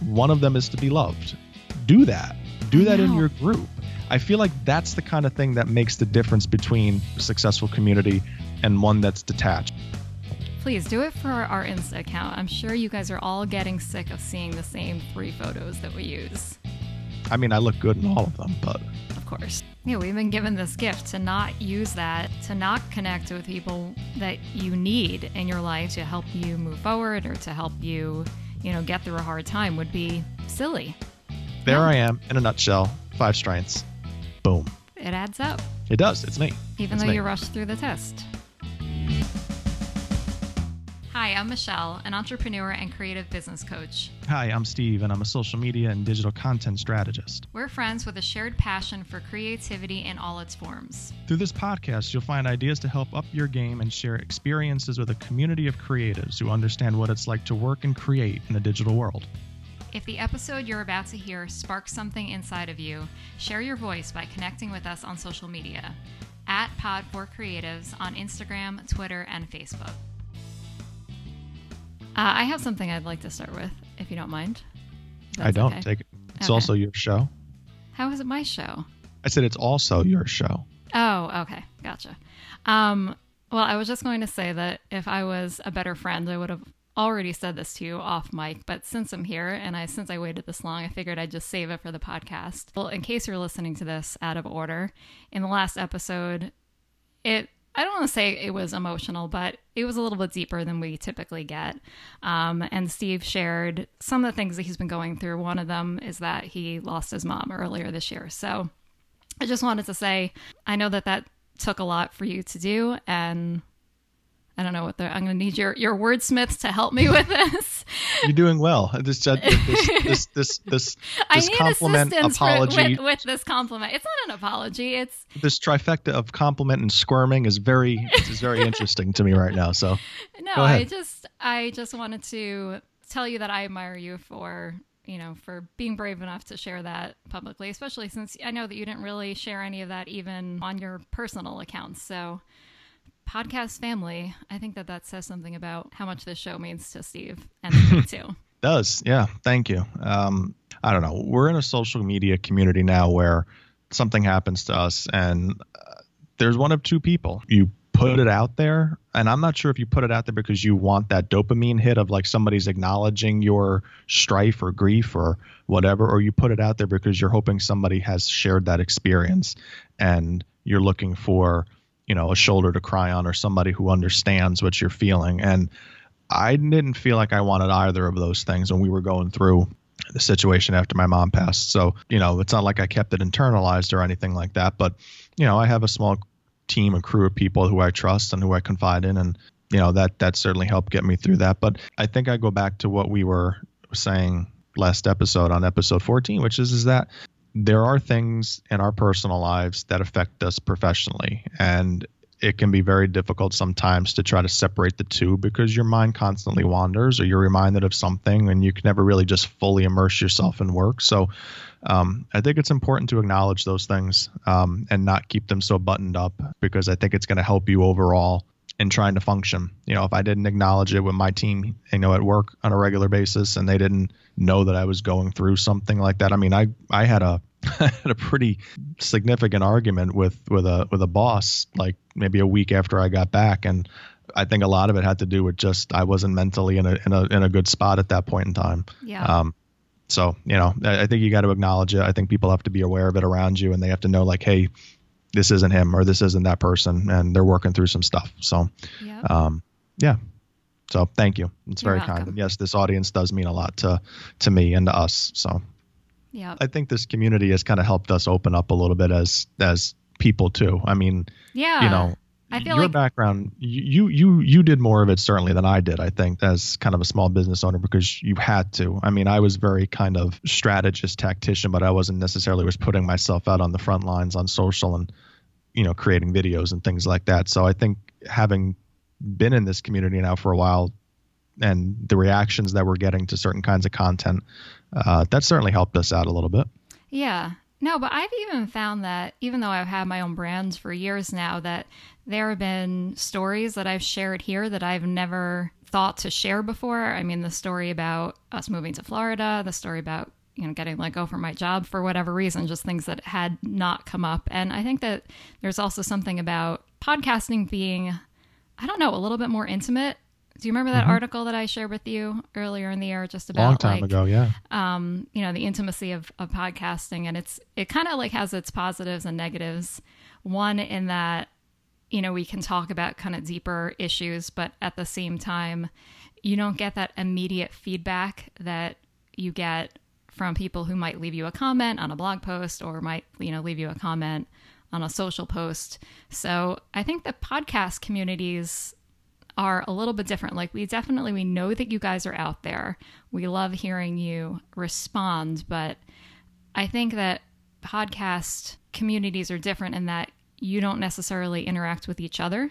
one of them is to be loved. Do that. Do that in your group. I feel like that's the kind of thing that makes the difference between a successful community and one that's detached. Please do it for our Insta account. I'm sure you guys are all getting sick of seeing the same three photos that we use. I mean, I look good in all of them, but Of course. Yeah, we've been given this gift to not use that, to not connect with people that you need in your life to help you move forward or to help you, you know, get through a hard time would be silly. there Yeah. I am in a nutshell. Five strengths. Boom. It adds up, It does. It's me. even It's though me. you rushed through the test. Hi, I'm Michelle, an entrepreneur and creative business coach. Hi, I'm Steve, and I'm a social media and digital content strategist. We're friends with a shared passion for creativity in all its forms. Through this podcast, you'll find ideas to help up your game and share experiences with a community of creatives who understand what it's like to work and create in the digital world. If the episode you're about to hear sparks something inside of you, share your voice by connecting with us on social media at Pod4Creatives on Instagram, Twitter, and Facebook. Uh, I have something I'd like to start with, if you don't mind. I don't okay. take it. It's Okay. also your show. How is it my show? I said it's also your show. Oh, okay. Gotcha. Um, well, I was just going to say that if I was a better friend, I would have already said this to you off mic, but since I'm here and I since I waited this long, I figured I'd just save it for the podcast. Well, in case you're listening to this out of order, in the last episode, it I don't want to say it was emotional, but it was a little bit deeper than we typically get. Um, and Steve shared some of the things that he's been going through. One of them is that he lost his mom earlier this year. So I just wanted to say, I know that that took a lot for you to do, and I don't know what the I'm going to need your your wordsmiths to help me with this. You're doing well. This uh, this this this this, I this compliment assistance for- apology. with, with this compliment. It's not an apology. It's this trifecta of compliment and squirming is very is very interesting to me right now. So no. I just I just wanted to tell you that I admire you for you know for being brave enough to share that publicly, especially since I know that you didn't really share any of that even on your personal accounts. So podcast family, I think that that says something about how much this show means to Steve and to me too. does yeah. Thank you. Um, I don't know. We're in a social media community now where something happens to us, and uh, there's one of two people. You put it out there, and I'm not sure if you put it out there because you want that dopamine hit of like somebody's acknowledging your strife or grief or whatever, or you put it out there because you're hoping somebody has shared that experience and you're looking for, you know, a shoulder to cry on or somebody who understands what you're feeling. And I didn't feel like I wanted either of those things when we were going through the situation after my mom passed. So, you know, it's not like I kept it internalized or anything like that, but you know, I have a small team a crew of people who I trust and who I confide in and you know, that that certainly helped get me through that. But I think I go back to what we were saying last episode on episode 14, which is is that there are things in our personal lives that affect us professionally and it can be very difficult sometimes to try to separate the two because your mind constantly wanders or you're reminded of something and you can never really just fully immerse yourself in work. So um, I think it's important to acknowledge those things um, and not keep them so buttoned up because I think it's going to help you overall in trying to function. You know, if I didn't acknowledge it with my team, you know, at work on a regular basis and they didn't know that I was going through something like that. I mean, I I had a had a pretty significant argument with with a with a boss like maybe a week after I got back and I think a lot of it had to do with just I wasn't mentally in a in a in a good spot at that point in time. Yeah. Um, so you know, I, I think you got to acknowledge it. I think people have to be aware of it around you, and they have to know like, hey, this isn't him or this isn't that person, and they're working through some stuff. So, yeah. um, yeah. So thank you. It's You're very kind. And yes, this audience does mean a lot to to me and to us. So yeah. I think this community has kind of helped us open up a little bit as as people too. I mean, Yeah. you know, I feel your like background, you you you did more of it certainly than I did. I think as kind of a small business owner because you had to. I mean, I was very kind of strategist, tactician, but I wasn't necessarily was putting myself out on the front lines on social and you know creating videos and things like that. So I think having been in this community now for a while and the reactions that we're getting to certain kinds of content, uh, that certainly helped us out a little bit. Yeah. No, but I've even found that even though I've had my own brands for years now, that there have been stories that I've shared here that I've never thought to share before. I mean, the story about us moving to Florida, the story about you know getting let go from my job for whatever reason, just things that had not come up. And I think that there's also something about podcasting being, I don't know, a little bit more intimate. Do you remember that mm-hmm. article that I shared with you earlier in the year, just about long time like, ago, yeah? Um, you know, the intimacy of, of podcasting, and it's it kind of like has its positives and negatives. One in that you know, we can talk about kind of deeper issues, but at the same time, you don't get that immediate feedback that you get from people who might leave you a comment on a blog post or might, you know, leave you a comment on a social post. So I think the podcast communities are a little bit different. Like we definitely we know that you guys are out there. We love hearing you respond, but I think that podcast communities are different in that you don't necessarily interact with each other.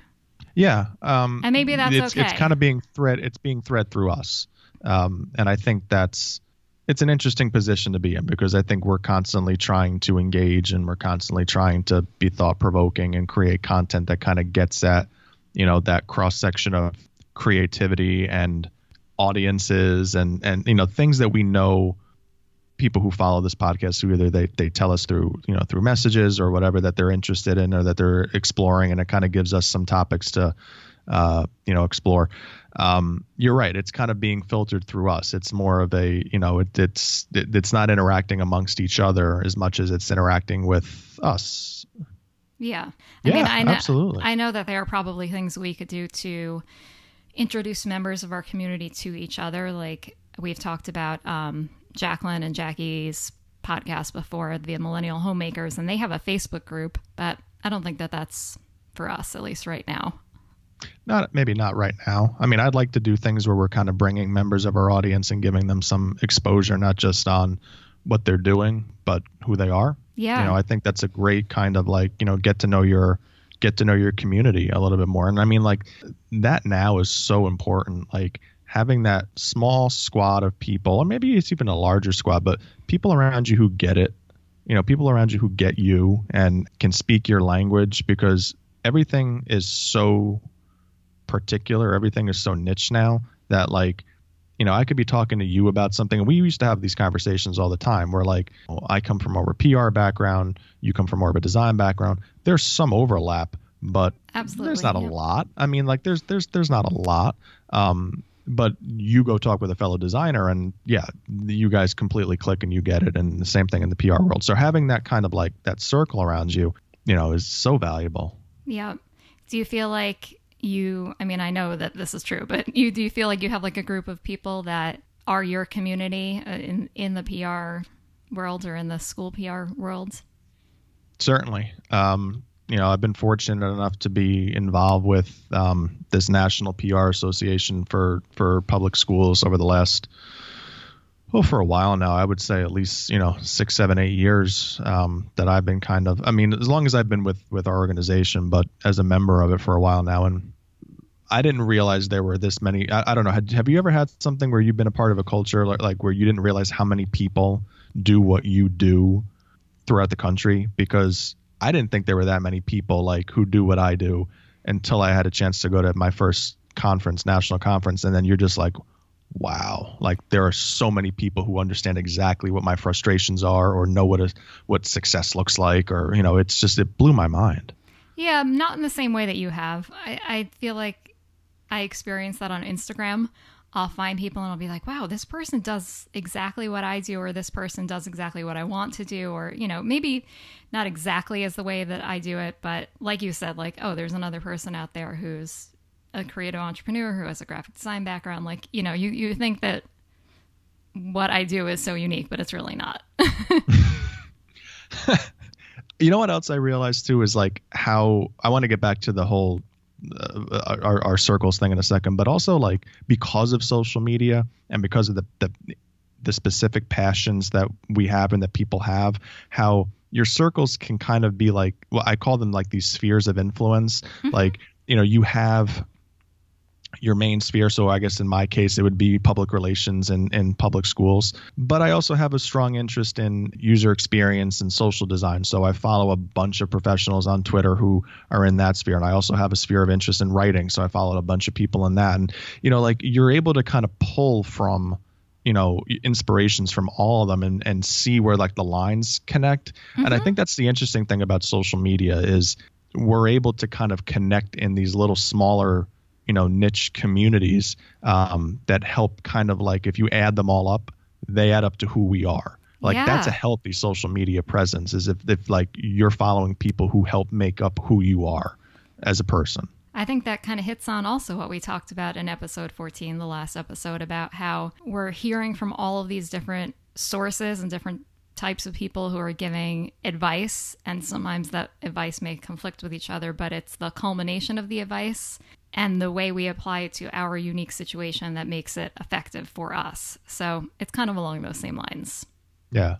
Yeah, um, and maybe that's it's, okay. It's kind of being thread. It's being thread through us, um, and I think that's it's an interesting position to be in because I think we're constantly trying to engage and we're constantly trying to be thought provoking and create content that kind of gets at you know that cross section of creativity and audiences and and you know things that we know people who follow this podcast who either they, they tell us through you know through messages or whatever that they're interested in or that they're exploring and it kind of gives us some topics to uh, you know explore. Um, you're right it's kind of being filtered through us. It's more of a you know it, it's it, it's not interacting amongst each other as much as it's interacting with us yeah i yeah, mean i know absolutely. i know that there are probably things we could do to introduce members of our community to each other like we've talked about um, Jacqueline and Jackie's podcast before, the Millennial Homemakers, and they have a Facebook group, but I don't think that that's for us, at least right now. Not maybe not right now. I mean, I'd like to do things where we're kind of bringing members of our audience and giving them some exposure, not just on what they're doing, but who they are. Yeah. You know, I think that's a great kind of like, you know, get to know your get to know your community a little bit more. And I mean like that now is so important. Like having that small squad of people, or maybe it's even a larger squad, but people around you who get it, you know, people around you who get you and can speak your language because everything is so particular, everything is so niche now that like you know, I could be talking to you about something, and we used to have these conversations all the time. Where like, well, I come from more of a PR background, you come from more of a design background. There's some overlap, but Absolutely, there's not yeah. a lot. I mean, like, there's there's there's not a lot. Um, but you go talk with a fellow designer and yeah you guys completely click and you get it and the same thing in the pr world so having that kind of like that circle around you you know is so valuable yeah do you feel like you i mean i know that this is true but you do you feel like you have like a group of people that are your community uh, in in the pr world or in the school pr world certainly um you know, I've been fortunate enough to be involved with um, this National PR Association for for public schools over the last well for a while now. I would say at least you know six, seven, eight years um, that I've been kind of. I mean, as long as I've been with with our organization, but as a member of it for a while now, and I didn't realize there were this many. I, I don't know. Had, have you ever had something where you've been a part of a culture like, like where you didn't realize how many people do what you do throughout the country? Because I didn't think there were that many people like who do what I do until I had a chance to go to my first conference, national conference, and then you're just like, wow, like there are so many people who understand exactly what my frustrations are or know what a, what success looks like, or you know, it's just it blew my mind. Yeah, not in the same way that you have. I, I feel like I experienced that on Instagram I'll find people and I'll be like, wow, this person does exactly what I do, or this person does exactly what I want to do, or, you know, maybe not exactly as the way that I do it, but like you said, like, oh, there's another person out there who's a creative entrepreneur who has a graphic design background. Like, you know, you, you think that what I do is so unique, but it's really not. you know what else I realized too is like how I want to get back to the whole uh, our, our circles thing in a second, but also like because of social media and because of the, the the specific passions that we have and that people have, how your circles can kind of be like well, I call them like these spheres of influence. Mm-hmm. Like, you know, you have your main sphere. So I guess in my case, it would be public relations and in, in public schools. But I also have a strong interest in user experience and social design. So I follow a bunch of professionals on Twitter who are in that sphere. And I also have a sphere of interest in writing. So I followed a bunch of people in that. And, you know, like you're able to kind of pull from you know inspirations from all of them and and see where like the lines connect mm-hmm. and i mm-hmm. think that's the interesting thing about social media is we're able to kind of connect in these little smaller you know niche communities um, that help kind of like if you add them all up they add up to who we are like yeah. that's a healthy social media presence is if, if like you're following people who help make up who you are as a person I think that kind of hits on also what we talked about in episode 14, the last episode, about how we're hearing from all of these different sources and different types of people who are giving advice, and sometimes that advice may conflict with each other, but it's the culmination of the advice and the way we apply it to our unique situation that makes it effective for us. So it's kind of along those same lines. Yeah.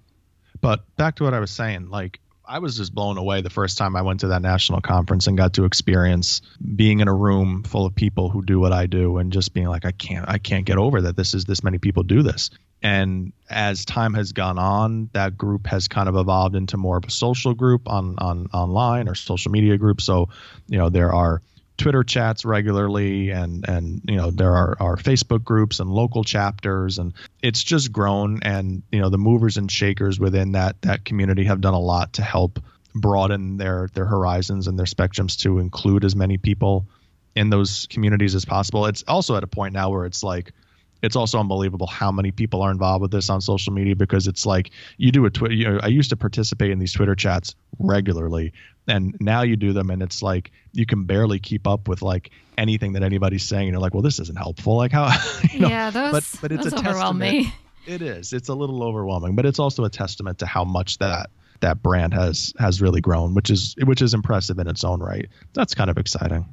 But back to what I was saying, like I was just blown away the first time I went to that national conference and got to experience being in a room full of people who do what I do and just being like I can't I can't get over that this is this many people do this. And as time has gone on, that group has kind of evolved into more of a social group on on online or social media group. So, you know, there are Twitter chats regularly, and and you know there are, are Facebook groups and local chapters, and it's just grown. And you know the movers and shakers within that that community have done a lot to help broaden their their horizons and their spectrums to include as many people in those communities as possible. It's also at a point now where it's like it's also unbelievable how many people are involved with this on social media because it's like you do a Twitter. You know, I used to participate in these Twitter chats regularly, and now you do them and it's like you can barely keep up with like anything that anybody's saying. And you're like well this isn't helpful. Like how you know? yeah those, but but it's a testament. It is. It's a little overwhelming but it's also a testament to how much that that brand has has really grown which is which is impressive in its own right. That's kind of exciting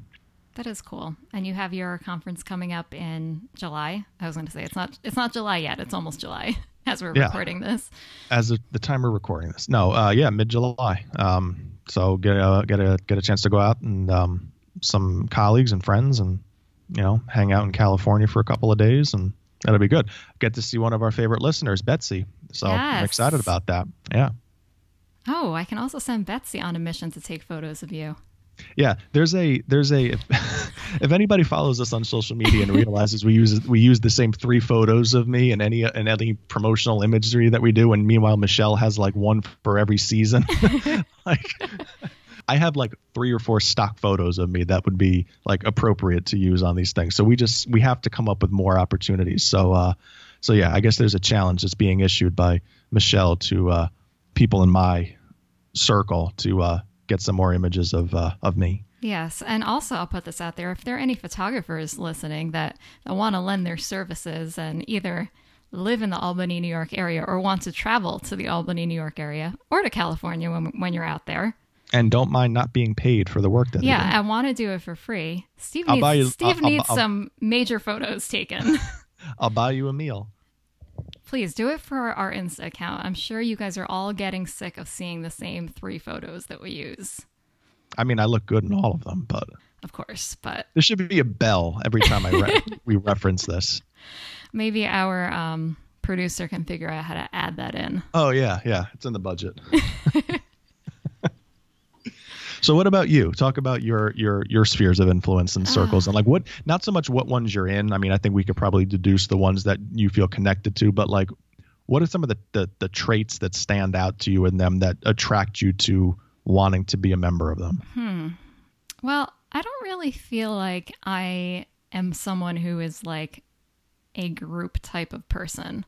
that is cool. And you have your conference coming up in July. I was going to say it's not it's not July yet. It's almost July as we're yeah. recording this. As of the time we're recording this. No, uh, yeah, mid July. Um, so get a get a get a chance to go out and um, some colleagues and friends and you know hang out in California for a couple of days and that'll be good. Get to see one of our favorite listeners, Betsy. So yes. I'm excited about that. Yeah. Oh, I can also send Betsy on a mission to take photos of you. Yeah, there's a there's a if, if, anybody follows us on social media and realizes we use we use the same three photos of me in any in any promotional imagery that we do, and meanwhile Michelle has like one for every season. like I have like three or four stock photos of me that would be like appropriate to use on these things. So we just we have to come up with more opportunities. So uh so yeah, I guess there's a challenge that's being issued by Michelle to uh people in my circle to uh get some more images of uh, of me. Yes, and also I'll put this out there: if there are any photographers listening that, that want to lend their services and either live in the Albany, New York area, or want to travel to the Albany, New York area, or to California when when you're out there, and don't mind not being paid for the work that they do. yeah, I want to do it for free. Steve needs, you, Steve I'll, needs I'll, some major photos taken. I'll buy you a meal. Please do it for our Insta account. I'm sure you guys are all getting sick of seeing the same three photos that we use. I mean, I look good in all of them, but of course, but there should be a bell every time I re- we reference this. Maybe our um, producer can figure out how to add that in. Oh yeah, yeah, it's in the budget. So what about you? Talk about your your your spheres of influence and circles uh, and like what not so much what ones you're in. I mean, I think we could probably deduce the ones that you feel connected to, but like what are some of the the, the traits that stand out to you in them that attract you to wanting to be a member of them? Hmm. Well, I don't really feel like I am someone who is like a group type of person.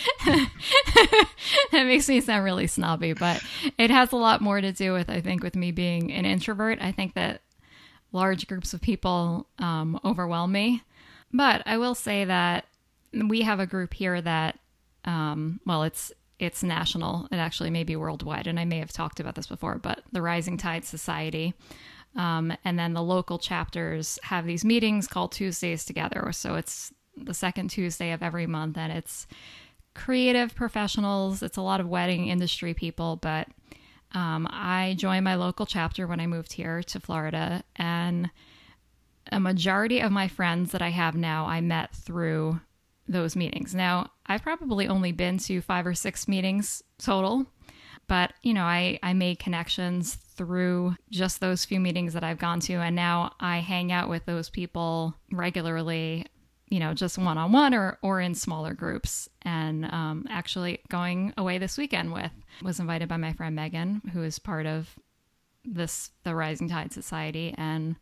that makes me sound really snobby, but it has a lot more to do with, I think, with me being an introvert. I think that large groups of people um, overwhelm me. But I will say that we have a group here that, um, well, it's it's national. It actually may be worldwide, and I may have talked about this before. But the Rising Tide Society, um, and then the local chapters have these meetings called Tuesdays Together. So it's the second Tuesday of every month, and it's creative professionals. It's a lot of wedding industry people, but um, I joined my local chapter when I moved here to Florida, and a majority of my friends that I have now, I met through those meetings. Now, I've probably only been to five or six meetings total, but you know, I, I made connections through just those few meetings that I've gone to, and now I hang out with those people regularly. You know, just one on one or or in smaller groups. And um, actually, going away this weekend with was invited by my friend Megan, who is part of this the Rising Tide Society, and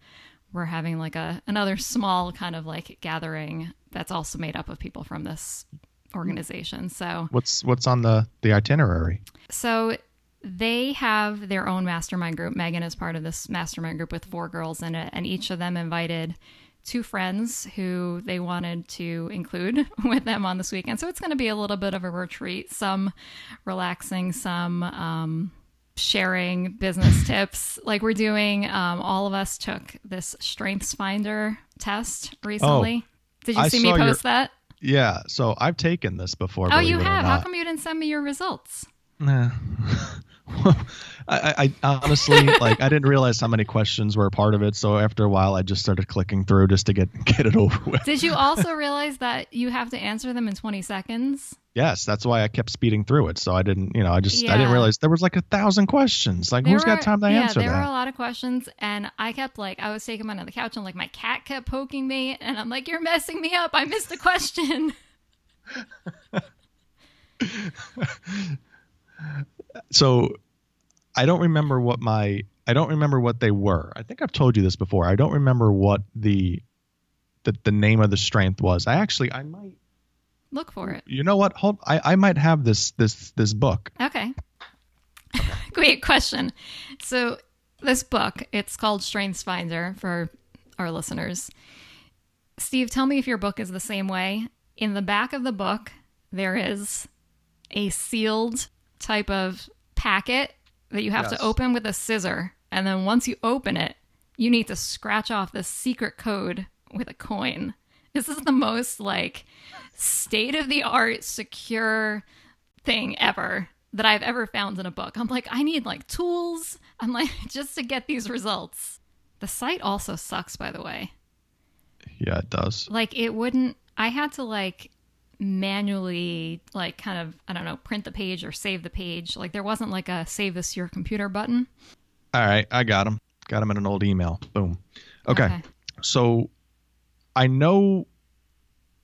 we're having like a another small kind of like gathering that's also made up of people from this organization. So what's what's on the the itinerary? So they have their own mastermind group. Megan is part of this mastermind group with four girls in it, and each of them invited two friends who they wanted to include with them on this weekend. So it's going to be a little bit of a retreat, some relaxing, some um, sharing business tips. Like we're doing, um, all of us took this Strengths Finder test recently. Oh, Did you I see me post your, that? Yeah. So I've taken this before. Oh, you have? How come you didn't send me your results? Nah. I, I, honestly like I didn't realize how many questions were a part of it. So after a while, I just started clicking through just to get get it over with. Did you also realize that you have to answer them in 20 seconds? Yes, that's why I kept speeding through it. So I didn't, you know, I just yeah. I didn't realize there was like a thousand questions. Like there who's were, got time to yeah, answer there that? There were a lot of questions, and I kept like I was taking mine on the couch, and like my cat kept poking me, and I'm like, "You're messing me up. I missed a question." So I don't remember what my I don't remember what they were. I think I've told you this before. I don't remember what the the, the name of the strength was. I actually I might look for it. You know what? Hold I, I might have this this this book. Okay. Great question. So this book, it's called Strengths Finder for our listeners. Steve, tell me if your book is the same way. In the back of the book, there is a sealed type of packet that you have yes. to open with a scissor. And then once you open it, you need to scratch off the secret code with a coin. This is the most like state of the art secure thing ever that I've ever found in a book. I'm like, I need like tools. I'm like, just to get these results. The site also sucks, by the way. Yeah, it does. Like, it wouldn't, I had to like manually like kind of I don't know print the page or save the page. Like there wasn't like a save this to your computer button. All right, I got them. Got them in an old email. Boom. Okay. okay. So I know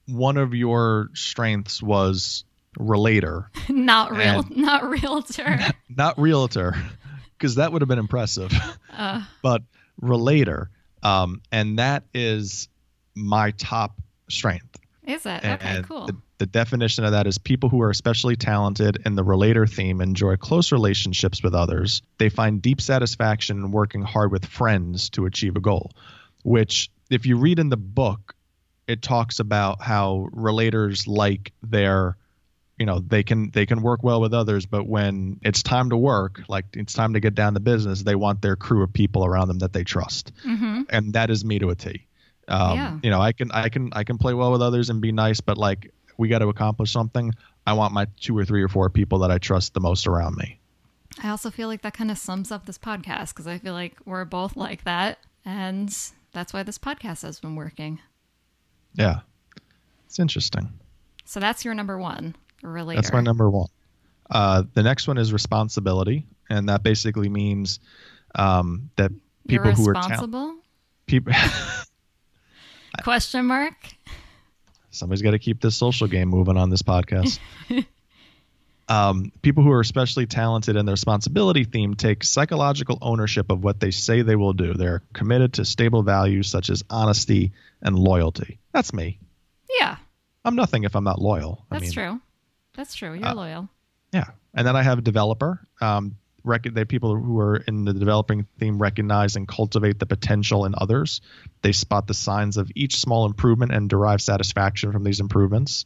one of your strengths was relator. not real not realtor. not realtor because that would have been impressive. Uh, but relator um, and that is my top strength. Is it? Okay, cool. The, the, definition of that is people who are especially talented in the relator theme enjoy close relationships with others. They find deep satisfaction in working hard with friends to achieve a goal, which, if you read in the book, it talks about how relators like their you know they can they can work well with others but when it's time to work like it's time to get down to business they want their crew of people around them that they trust mm-hmm. and that is me to a t um, yeah. You know, I can I can I can play well with others and be nice, but like we got to accomplish something. I want my two or three or four people that I trust the most around me. I also feel like that kind of sums up this podcast because I feel like we're both like that, and that's why this podcast has been working. Yeah, it's interesting. So that's your number one. Relator. That's my number one. Uh, the next one is responsibility, and that basically means um, that people who are responsible. people. Question mark. Somebody's got to keep this social game moving on this podcast. um, people who are especially talented in the responsibility theme take psychological ownership of what they say they will do. They're committed to stable values such as honesty and loyalty. That's me. Yeah. I'm nothing if I'm not loyal. That's I mean, true. That's true. You're uh, loyal. Yeah. And then I have a developer. Um, rec- they people who are in the developing theme recognize and cultivate the potential in others. They spot the signs of each small improvement and derive satisfaction from these improvements.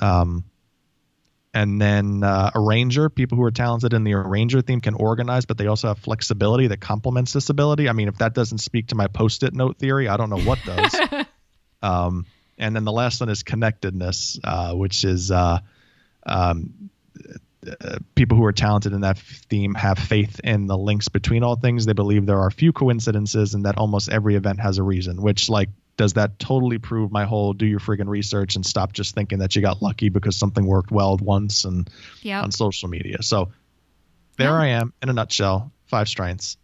Um, and then uh, arranger, people who are talented in the arranger theme can organize, but they also have flexibility that complements this ability. I mean, if that doesn't speak to my post-it note theory, I don't know what does. um, and then the last one is connectedness, uh, which is uh, um, uh, people who are talented in that theme have faith in the links between all things. They believe there are few coincidences and that almost every event has a reason, which like does that totally prove my whole do your friggin' research and stop just thinking that you got lucky because something worked well once and Yep. on social media. So there Yeah. I am in a nutshell, five strengths.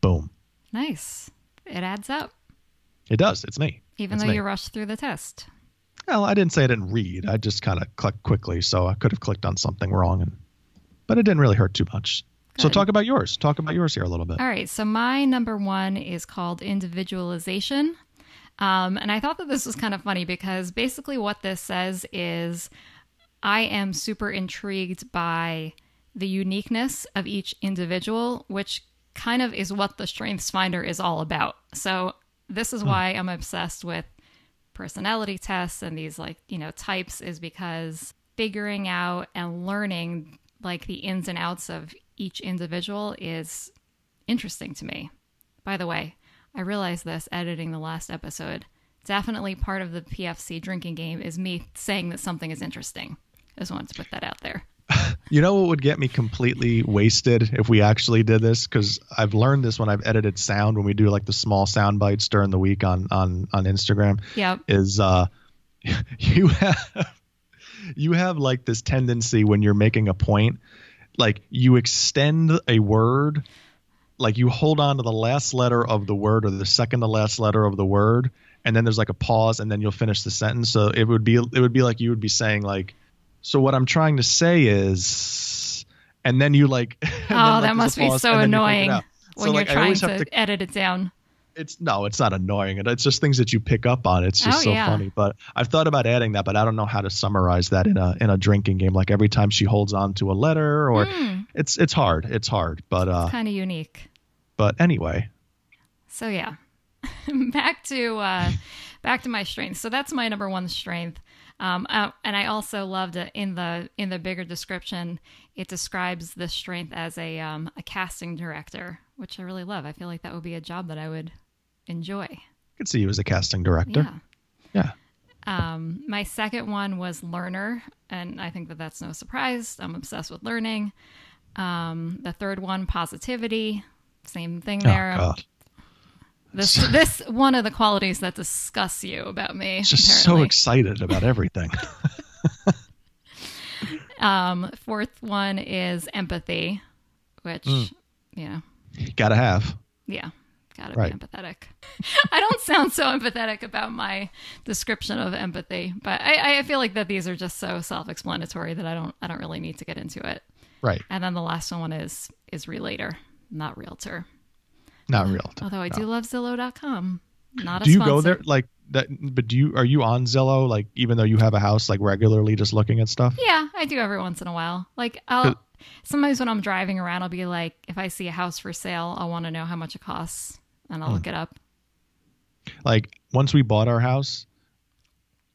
Boom. Nice. It adds up, It does. It's me. even It's though me. you rushed through the test. Well, I didn't say I didn't read. I just kind of clicked quickly, so I could have clicked on something wrong, and but it didn't really hurt too much. So talk about yours. Talk about yours here a little bit. All right, so my number one is called individualization. Um, and I thought that this was kind of funny because basically what this says is I am super intrigued by the uniqueness of each individual, which kind of is what the Strengths Finder is all about. So this is why I'm obsessed with personality tests and these like, you know, types is because figuring out and learning like the ins and outs of each individual is interesting to me. By the way, I realized this editing the last episode. Definitely part of the PFC drinking game is me saying that something is interesting. I just wanted to put that out there. You know what would get me completely wasted if we actually did this? Because I've learned this when I've edited sound when we do like the small sound bites during the week on on on Instagram. Yep. Is uh, you have you have like this tendency when you're making a point, like you extend a word, like you hold on to the last letter of the word or the second to last letter of the word, and then there's like a pause, and then you'll finish the sentence. So it would be it would be like you would be saying like, so what I'm trying to say is, and then you like. and then, Oh, like, that must be so and then you take it annoying when So, you're like, trying to, to edit it down. It's no, it's not annoying. It's just things that you pick up on. It's just Oh, so yeah. funny. But I've thought about adding that, but I don't know how to summarize that in a in a drinking game. Like every time she holds on to a letter, or Hmm. it's it's hard. It's hard. But uh, Kind of unique. but anyway, So yeah, back to uh, back to my strength. So that's my number one strength. Um, uh, and I also loved it in the in the bigger description. It describes the strength as a um, a casting director, which I really love. I feel like that would be a job that I would enjoy. I could see you as a casting director. Yeah. Yeah. Um, my second one was learner, and I think that that's no surprise. I'm obsessed with learning. Um, the third one, positivity. Same thing there. Oh This this one of the qualities that disgusts you about me. just so excited about everything. um, fourth one is empathy, which Mm. yeah, Gotta have. yeah, gotta Right. be empathetic. I don't sound so empathetic about my description of empathy, but I, I feel like that these are just so self-explanatory that I don't I don't really need to get into it. Right. And then the last one is is relator, not realtor. Not real. Although I do love Zillow.com. Not a Do you sponsor. go there like that? But do you are you on Zillow? Like even though you have a house, like regularly just looking at stuff. Yeah, I do every once in a while. Like I'll sometimes when I'm driving around, I'll be like, if I see a house for sale, I'll want to know how much it costs, and I'll Hmm. look it up. like once we bought our house,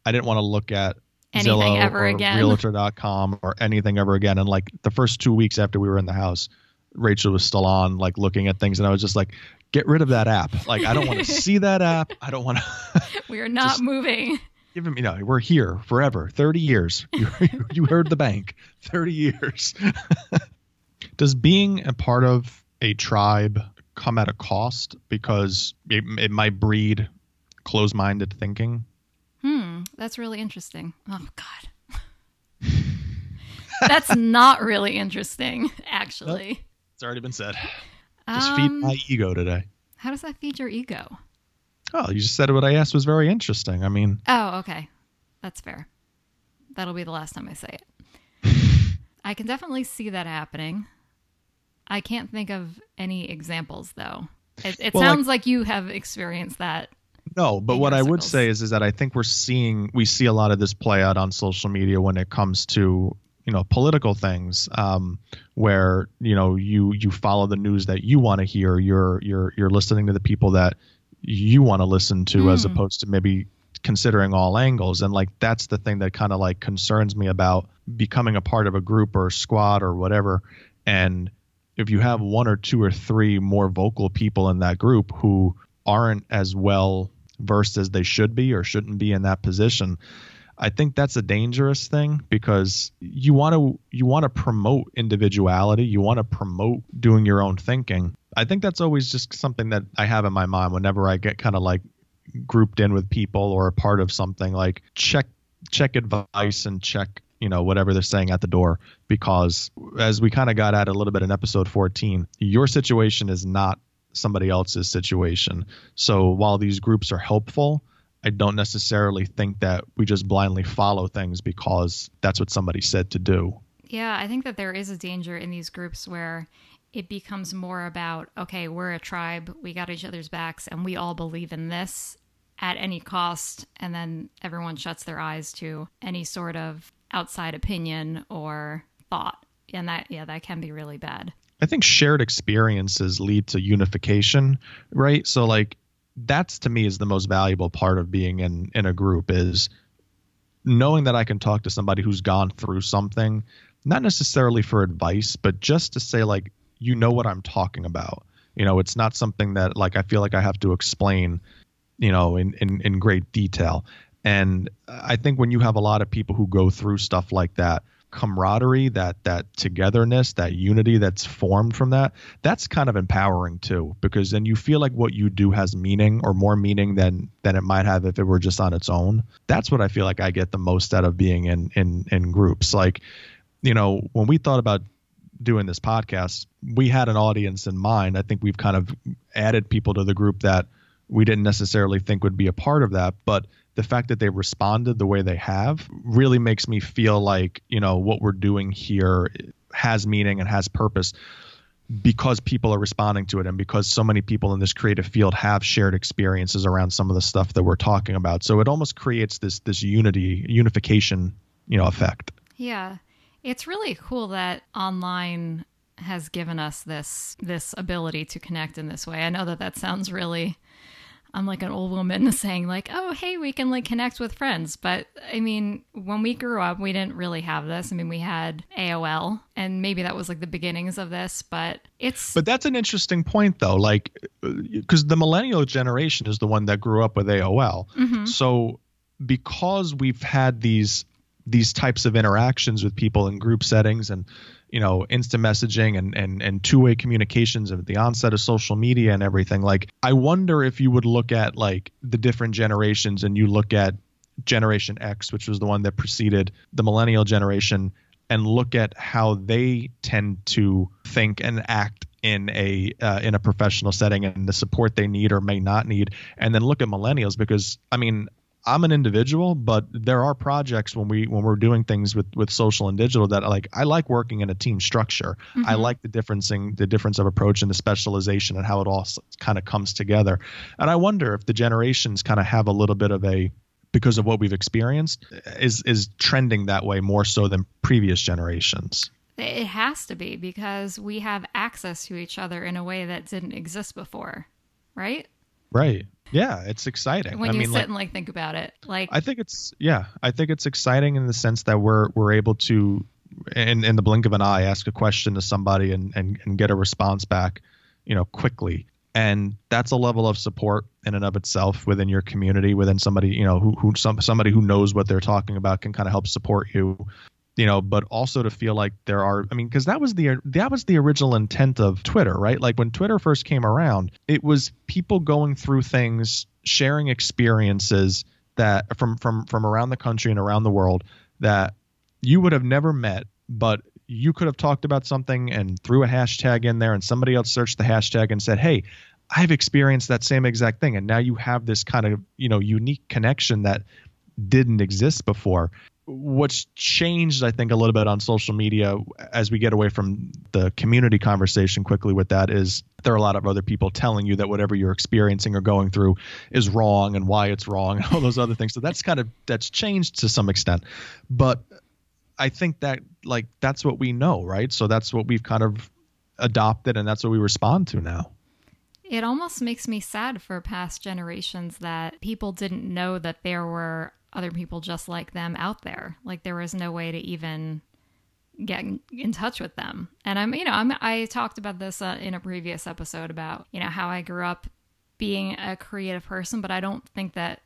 I didn't want to look at Anything Zillow ever or again. Realtor.com or anything ever again. And like the first two weeks after we were in the house, Rachel was still on, like looking at things, and I was just like, "Get rid of that app! Like I don't want to see that app. I don't want to." We are not moving. Give him, you know, we're here forever, thirty years. You, you heard the bank, thirty years. Does being a part of a tribe come at a cost because it, it might breed close-minded thinking? Hmm, that's really interesting. Oh God, that's not really interesting, actually. Already been said. Just feed Um, my ego today. how does that feed your ego? Oh, you just said what I asked was very interesting. I mean, Oh, okay. That's fair. That'll be the last time I say it. I can definitely see that happening. I can't think of any examples though. It, it Well, sounds like, you have experienced that. no, but what I would say is is that I think we're seeing we see a lot of this play out on social media when it comes to you know political things um, where you know you you follow the news that you want to hear you're you're you're listening to the people that you want to listen to as Mm. opposed to maybe considering all angles and like that's the thing that kind of like concerns me about becoming a part of a group or a squad or whatever and if you have one or two or three more vocal people in that group who aren't as well versed as they should be or shouldn't be in that position I think that's a dangerous thing because you want to you want to promote individuality, you want to promote doing your own thinking. I think that's always just something that I have in my mind whenever I get kind of like grouped in with people or a part of something like check check advice and check you know whatever they're saying at the door because as we kind of got at a little bit in episode 14 your situation is not somebody else's situation so while these groups are helpful i don't necessarily think that we just blindly follow things because that's what somebody said to do. Yeah i think that there is a danger in these groups where it becomes more about okay we're a tribe we got each other's backs and we all believe in this at any cost and then everyone shuts their eyes to any sort of outside opinion or thought. And that yeah that can be really bad. I think shared experiences lead to unification right? So like that's to me is the most valuable part of being in in a group is knowing that i can talk to somebody who's gone through something not necessarily for advice but just to say like you know what i'm talking about. You know it's not something that like i feel like i have to explain you know in in, in great detail. And I think when you have a lot of people who go through stuff like that, camaraderie, that that togetherness, that unity that's formed from that, that's kind of empowering too, because then you feel like what you do has meaning or more meaning than than it might have if it were just on its own. That's what I feel like I get the most out of being in in in groups. Like, you know, when we thought about doing this podcast, we had an audience in mind. I think we've kind of added people to the group that we didn't necessarily think would be a part of that, but the fact that they responded the way they have really makes me feel like you know what we're doing here has meaning and has purpose because people are responding to it and because so many people in this creative field have shared experiences around some of the stuff that we're talking about. So it almost creates this this unity unification you know effect. Yeah. It's really cool that online has given us this this ability to connect in this way. I know that that sounds really I'm like an old woman saying like, "Oh, hey, we can like connect with friends." But I mean, when we grew up, we didn't really have this. I mean, we had AOL, and maybe that was like the beginnings of this, but it's But that's an interesting point though, like cuz the millennial generation is the one that grew up with AOL. Mm-hmm. So because we've had these these types of interactions with people in group settings and you know instant messaging and and and two-way communications at the onset of social media and everything. Like i wonder if you would look at like the different generations and you look at generation x which was the one that preceded the millennial generation and look at how they tend to think and act in a uh, in a professional setting and the support they need or may not need and then look at millennials because i mean I'm an individual, but there are projects when we when we're doing things with with social and digital that like I like working in a team structure. Mm-hmm. I like the differencing the difference of approach and the specialization and how it all kind of comes together. And I wonder if the generations kind of have a little bit of a because of what we've experienced is is trending that way more so than previous generations. It has to be because we have access to each other in a way that didn't exist before, right? Right. Yeah, it's exciting. When I you mean, sit like, and like think about it, like I think it's yeah, I think it's exciting in the sense that we're we're able to, in in the blink of an eye, ask a question to somebody and and, and get a response back, you know, quickly. And that's a level of support in and of itself within your community, within somebody you know who who some somebody who knows what they're talking about can kind of help support you you know but also to feel like there are i mean because that was the that was the original intent of twitter right? Like when twitter first came around it was people going through things sharing experiences that from from from around the country and around the world that you would have never met but you could have talked about something and threw a hashtag in there and somebody else searched the hashtag and said hey i've experienced that same exact thing. And now you have this kind of you know unique connection that didn't exist before what's changed i think a little bit on social media as we get away from the community conversation quickly with that is there are a lot of other people telling you that whatever you're experiencing or going through is wrong and why it's wrong and all those other things. So that's kind of that's changed to some extent. But i think that like that's what we know right? So that's what we've kind of adopted and that's what we respond to now. It almost makes me sad for past generations that people didn't know that there were other people just like them out there. Like there was no way to even get in touch with them. And I'm, you know, I'm, I talked about this uh, in a previous episode about, you know, how I grew up being a creative person, but I don't think that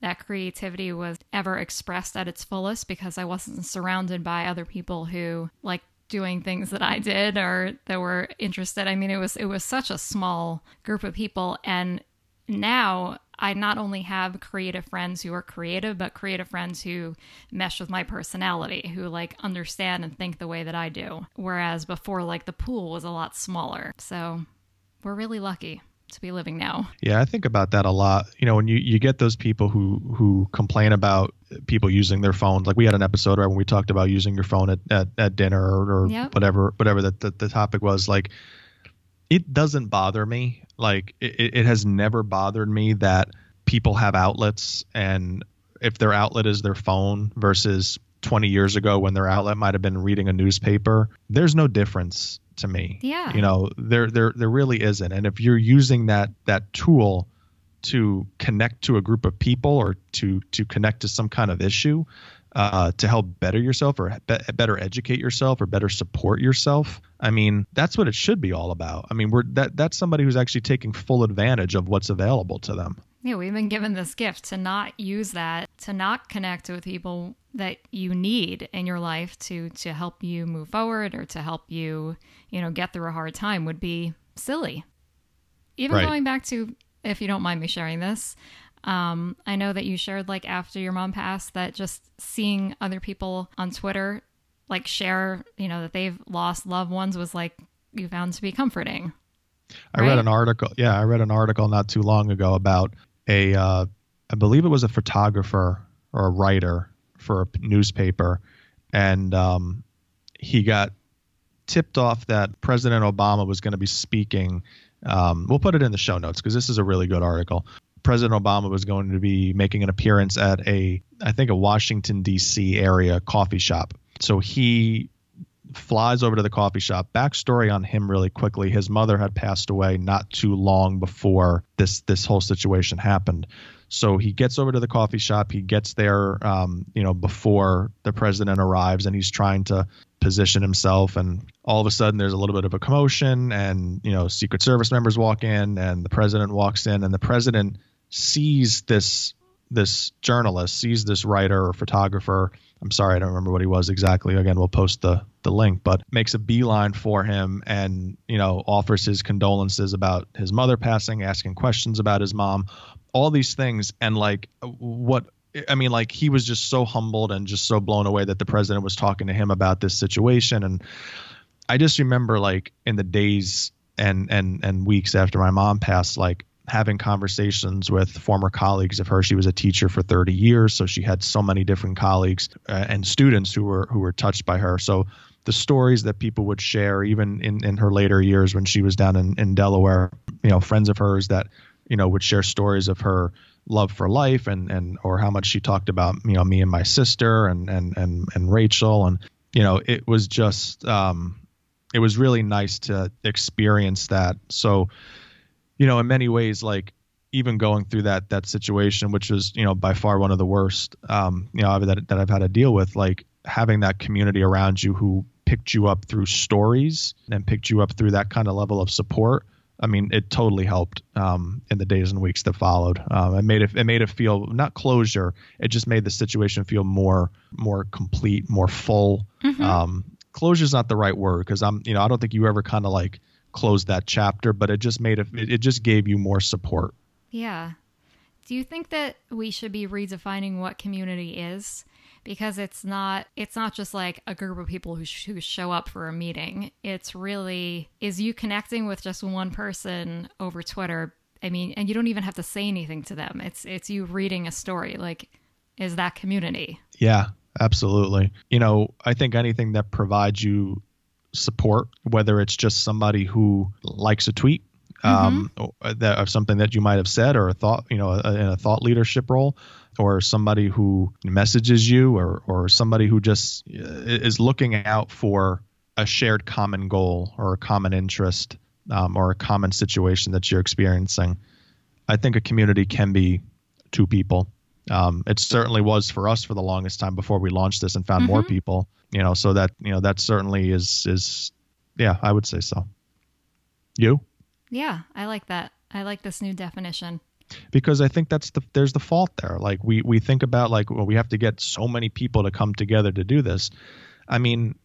that creativity was ever expressed at its fullest because I wasn't surrounded by other people who like doing things that I did or that were interested. I mean, it was it was such a small group of people and now I not only have creative friends who are creative, but creative friends who mesh with my personality, who like understand and think the way that I do. Whereas before, like the pool was a lot smaller. So we're really lucky to be living now. Yeah, I think about that a lot. You know, when you, you get those people who who complain about people using their phones, like we had an episode right when we talked about using your phone at, at, at dinner or, or yep. whatever whatever the, the, the topic was. Like, it doesn't bother me. Like, it, it has never bothered me that people have outlets and if their outlet is their phone versus 20 years ago when their outlet might have been reading a newspaper, there's no difference to me. Yeah. You know, there there there really isn't. And if you're using that that tool to connect to a group of people or to to connect to some kind of issue uh, to help better yourself or be- better educate yourself or better support yourself. I mean, that's what it should be all about. I mean, we're that that's somebody who's actually taking full advantage of what's available to them. Yeah, we've been given this gift to not use that, to not connect with people that you need in your life to to help you move forward or to help you, you know, get through a hard time would be silly. Even right. going back to if you don't mind me sharing this, um, I know that you shared like after your mom passed that just seeing other people on Twitter like share, you know, that they've lost loved ones was like you found to be comforting. I right? read an article. Yeah, I read an article not too long ago about a, uh, I believe it was a photographer or a writer for a newspaper, and um, he got tipped off that President Obama was going to be speaking. Um, we'll put it in the show notes because this is a really good article. President Obama was going to be making an appearance at a, I think, a Washington D.C. area coffee shop. So he flies over to the coffee shop. Backstory on him really quickly. His mother had passed away not too long before this this whole situation happened. So he gets over to the coffee shop. He gets there, um, you know, before the president arrives, and he's trying to position himself. And all of a sudden, there's a little bit of a commotion, and you know, Secret Service members walk in, and the president walks in, and the president sees this this journalist, sees this writer or photographer I'm sorry, I don't remember what he was exactly. Again, we'll post the the link, but makes a beeline for him and you know offers his condolences about his mother passing, asking questions about his mom, all these things, and like what I mean, like he was just so humbled and just so blown away that the president was talking to him about this situation, and I just remember like in the days and and and weeks after my mom passed, like having conversations with former colleagues of hers. She was a teacher for 30 years, so she had so many different colleagues uh, and students who were who were touched by her. So the stories that people would share, even in, in her later years when she was down in, in Delaware, you know, friends of hers that, you know, would share stories of her love for life and, and or how much she talked about, you know, me and my sister and and and, and Rachel. And, you know, it was just um it was really nice to experience that. So you know, in many ways, like even going through that that situation, which was you know by far one of the worst, um, you know, that that I've had to deal with, like having that community around you who picked you up through stories and picked you up through that kind of level of support. I mean, it totally helped um, in the days and weeks that followed. Um, it made it it made it feel not closure. It just made the situation feel more more complete, more full. Mm-hmm. Um, closure is not the right word because I'm you know I don't think you ever kind of like close that chapter, but it just made it, it just gave you more support. Yeah. Do you think that we should be redefining what community is? Because it's not it's not just like a group of people who, sh- who show up for a meeting. It's really is you connecting with just one person over Twitter. I mean, and you don't even have to say anything to them. It's it's you reading a story. Like is that community? Yeah, absolutely. You know, I think anything that provides you support, whether it's just somebody who likes a tweet um, mm-hmm. that of something that you might have said or a thought, you know, a, in a thought leadership role, or somebody who messages you, or or somebody who just uh, is looking out for a shared common goal or a common interest um, or a common situation that you're experiencing. I think a community can be two people. Um, it certainly was for us for the longest time before we launched this and found mm-hmm. more people you know so that you know that certainly is is yeah i would say so you yeah i like that i like this new definition because I think that's the there's the fault there. Like we we think about like well we have to get so many people to come together to do this. I mean,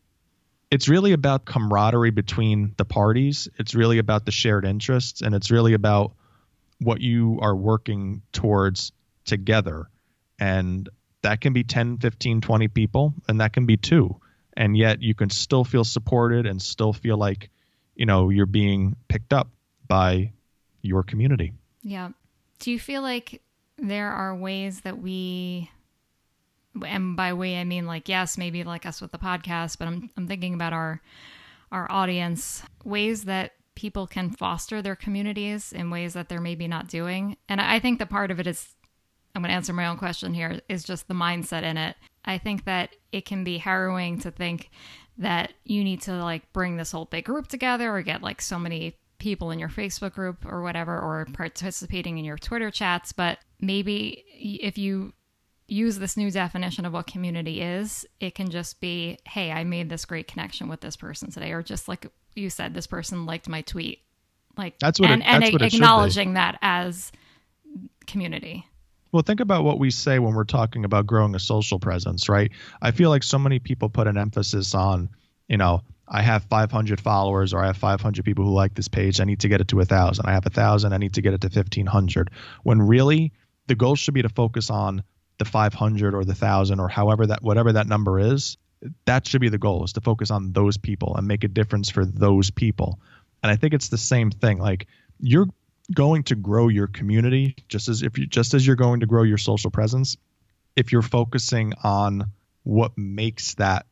it's really about camaraderie between the parties. It's really about the shared interests and it's really about what you are working towards together. And that can be 10, 15, 20 people and that can be two. And yet you can still feel supported and still feel like, you know, you're being picked up by your community. Yeah. Do you feel like there are ways that we and by we I mean like yes, maybe like us with the podcast, but I'm I'm thinking about our our audience, ways that people can foster their communities in ways that they're maybe not doing. And I think the part of it is I'm going to answer my own question here is just the mindset in it. I think that it can be harrowing to think that you need to like bring this whole big group together or get like so many people in your Facebook group or whatever, or participating in your Twitter chats. But maybe if you use this new definition of what community is, it can just be, hey, I made this great connection with this person today, or just like you said, this person liked my tweet. Like that's what and, it, that's and what acknowledging that as community. Well, think about what we say when we're talking about growing a social presence, right? I feel like so many people put an emphasis on, you know, I have 500 followers or I have 500 people who like this page. I need to get it to a thousand. I have a thousand. I need to get it to 1500. When really the goal should be to focus on the 500 or the thousand or however that whatever that number is. That should be the goal is to focus on those people and make a difference for those people. And I think it's the same thing. Like you're going to grow your community just as if you just as you're going to grow your social presence. If you're focusing on what makes that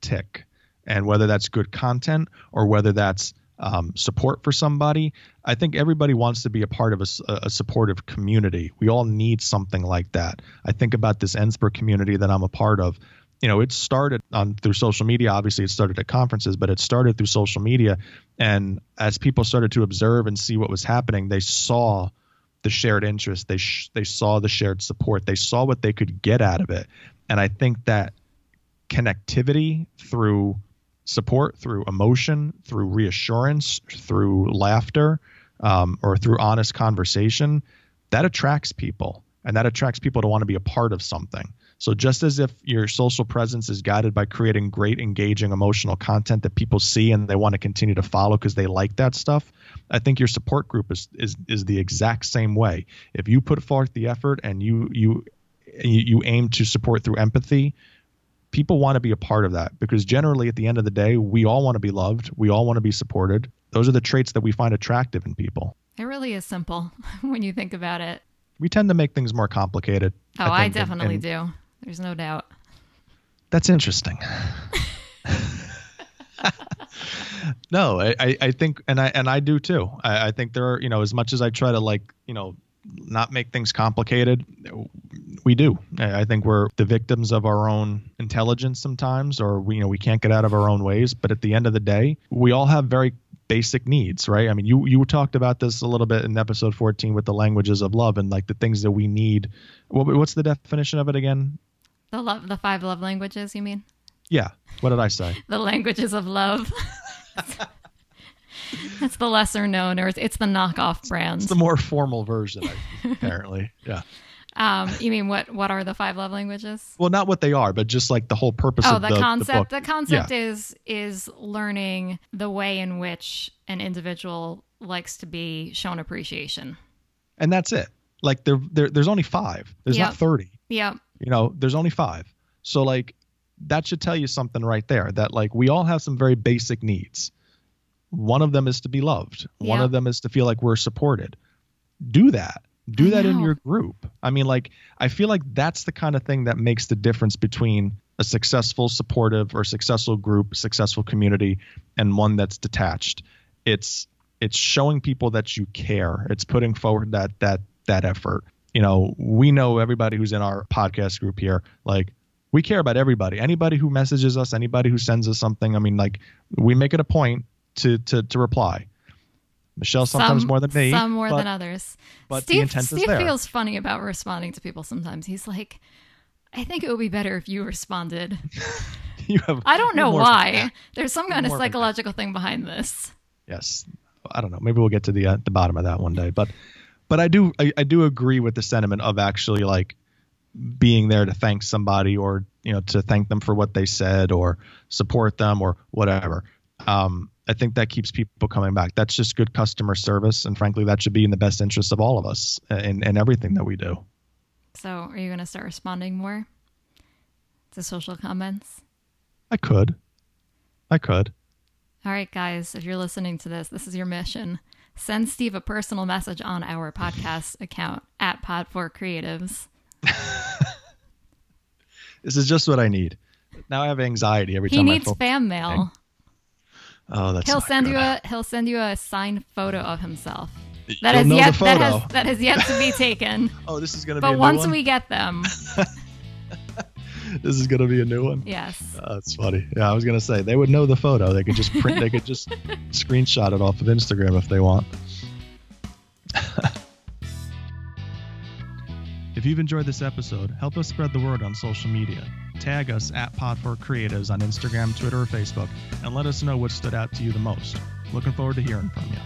tick and whether that's good content or whether that's um, support for somebody. I think everybody wants to be a part of a, a, supportive community. We all need something like that. I think about this Ensper community that I'm a part of. You know, it started on through social media. Obviously, it started at conferences, but it started through social media. And as people started to observe and see what was happening, they saw the shared interest. They sh- they saw the shared support. They saw what they could get out of it. And I think that connectivity through support through emotion, through reassurance, through laughter, um, or through honest conversation, that attracts people and that attracts people to want to be a part of something. So just as if your social presence is guided by creating great, engaging, emotional content that people see and they want to continue to follow because they like that stuff, I think your support group is is is the exact same way. If you put forth the effort and you you you aim to support through empathy, people want to be a part of that because generally at the end of the day we all want to be loved we all want to be supported. Those are the traits that we find attractive in people. It really is simple when you think about it. We tend to make things more complicated oh i, I definitely and, and do there's no doubt that's interesting no I, I think and i and i do too I, I think there are you know as much as i try to like you know not make things complicated we do. I think we're the victims of our own intelligence sometimes, or we, you know, we can't get out of our own ways. But at the end of the day, we all have very basic needs, right? I mean, you you talked about this a little bit in episode 14 with the languages of love and like the things that we need. What, what's the definition of it again? The love, the five love languages. You mean? Yeah. What did I say? the languages of love. That's the lesser known, or it's the knockoff brand. It's the more formal version, apparently. Yeah. Um, you mean what? What are the five love languages? Well, not what they are, but just like the whole purpose. Oh, the, the, concept. The, the concept yeah. is is learning the way in which an individual likes to be shown appreciation. And that's it. Like there, there there's only five. There's yep. not thirty. Yeah. You know, there's only five. So like that should tell you something right there. That like we all have some very basic needs. One of them is to be loved. Yep. One of them is to feel like we're supported. Do that do that in your group. I mean, like, I feel like that's the kind of thing that makes the difference between a successful, supportive, or successful group, successful community, and one that's detached. It's it's showing people that you care. It's putting forward that that that effort. You know, we know everybody who's in our podcast group here, like we care about everybody. Anybody who messages us, anybody who sends us something, I mean, like we make it a point to to to reply. Michelle sometimes some, more than me. Some more but, than others. But Steve, the intent Steve is there. feels funny about responding to people sometimes. He's like, I think it would be better if you responded. you have. I don't know why. There's some kind of psychological thing behind this. Yes, I don't know. Maybe we'll get to the uh, the bottom of that one day. But but I do I, I do agree with the sentiment of actually like being there to thank somebody or you know to thank them for what they said or support them or whatever. Um, I think that keeps people coming back. That's just good customer service, and frankly, that should be in the best interest of all of us in, in everything that we do. So, are you going to start responding more to social comments? I could. I could. All right, guys, if you're listening to this, this is your mission. Send Steve a personal message on our podcast account at Pod4Creatives. this is just what I need. Now I have anxiety every he time. He needs fan mail. Oh, that's he'll send good. you a he'll send you a signed photo of himself. That You'll yet that has that has yet to be taken. oh, this is gonna but be. But once we get them, this is gonna be a new one. Yes. Uh, oh, that's funny. Yeah, I was gonna say they would know the photo. They could just print. they could just screenshot it off of Instagram if they want. if you've enjoyed this episode, help us spread the word on social media. Tag us at Pod4Creatives on Instagram, Twitter, or Facebook, and let us know what stood out to you the most. Looking forward to hearing from you.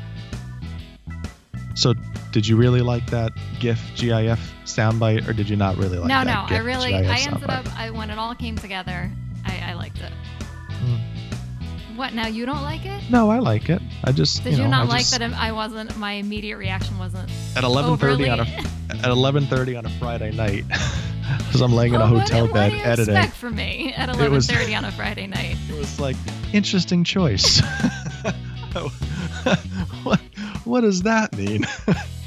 So, did you really like that GIF GIF soundbite, or did you not really like no, that? No, no, I really, GIF I ended soundbite? up, I, when it all came together, I, I liked it. Mm. What now? You don't like it? No, I like it. I just did you, you, not I like just, that? I wasn't. My immediate reaction wasn't at 11:30 on a at 11:30 on a Friday night, because I'm laying in a hotel what, bed what editing. Expect from me at 11:30 was, on a Friday night. It was like interesting choice. What does that mean?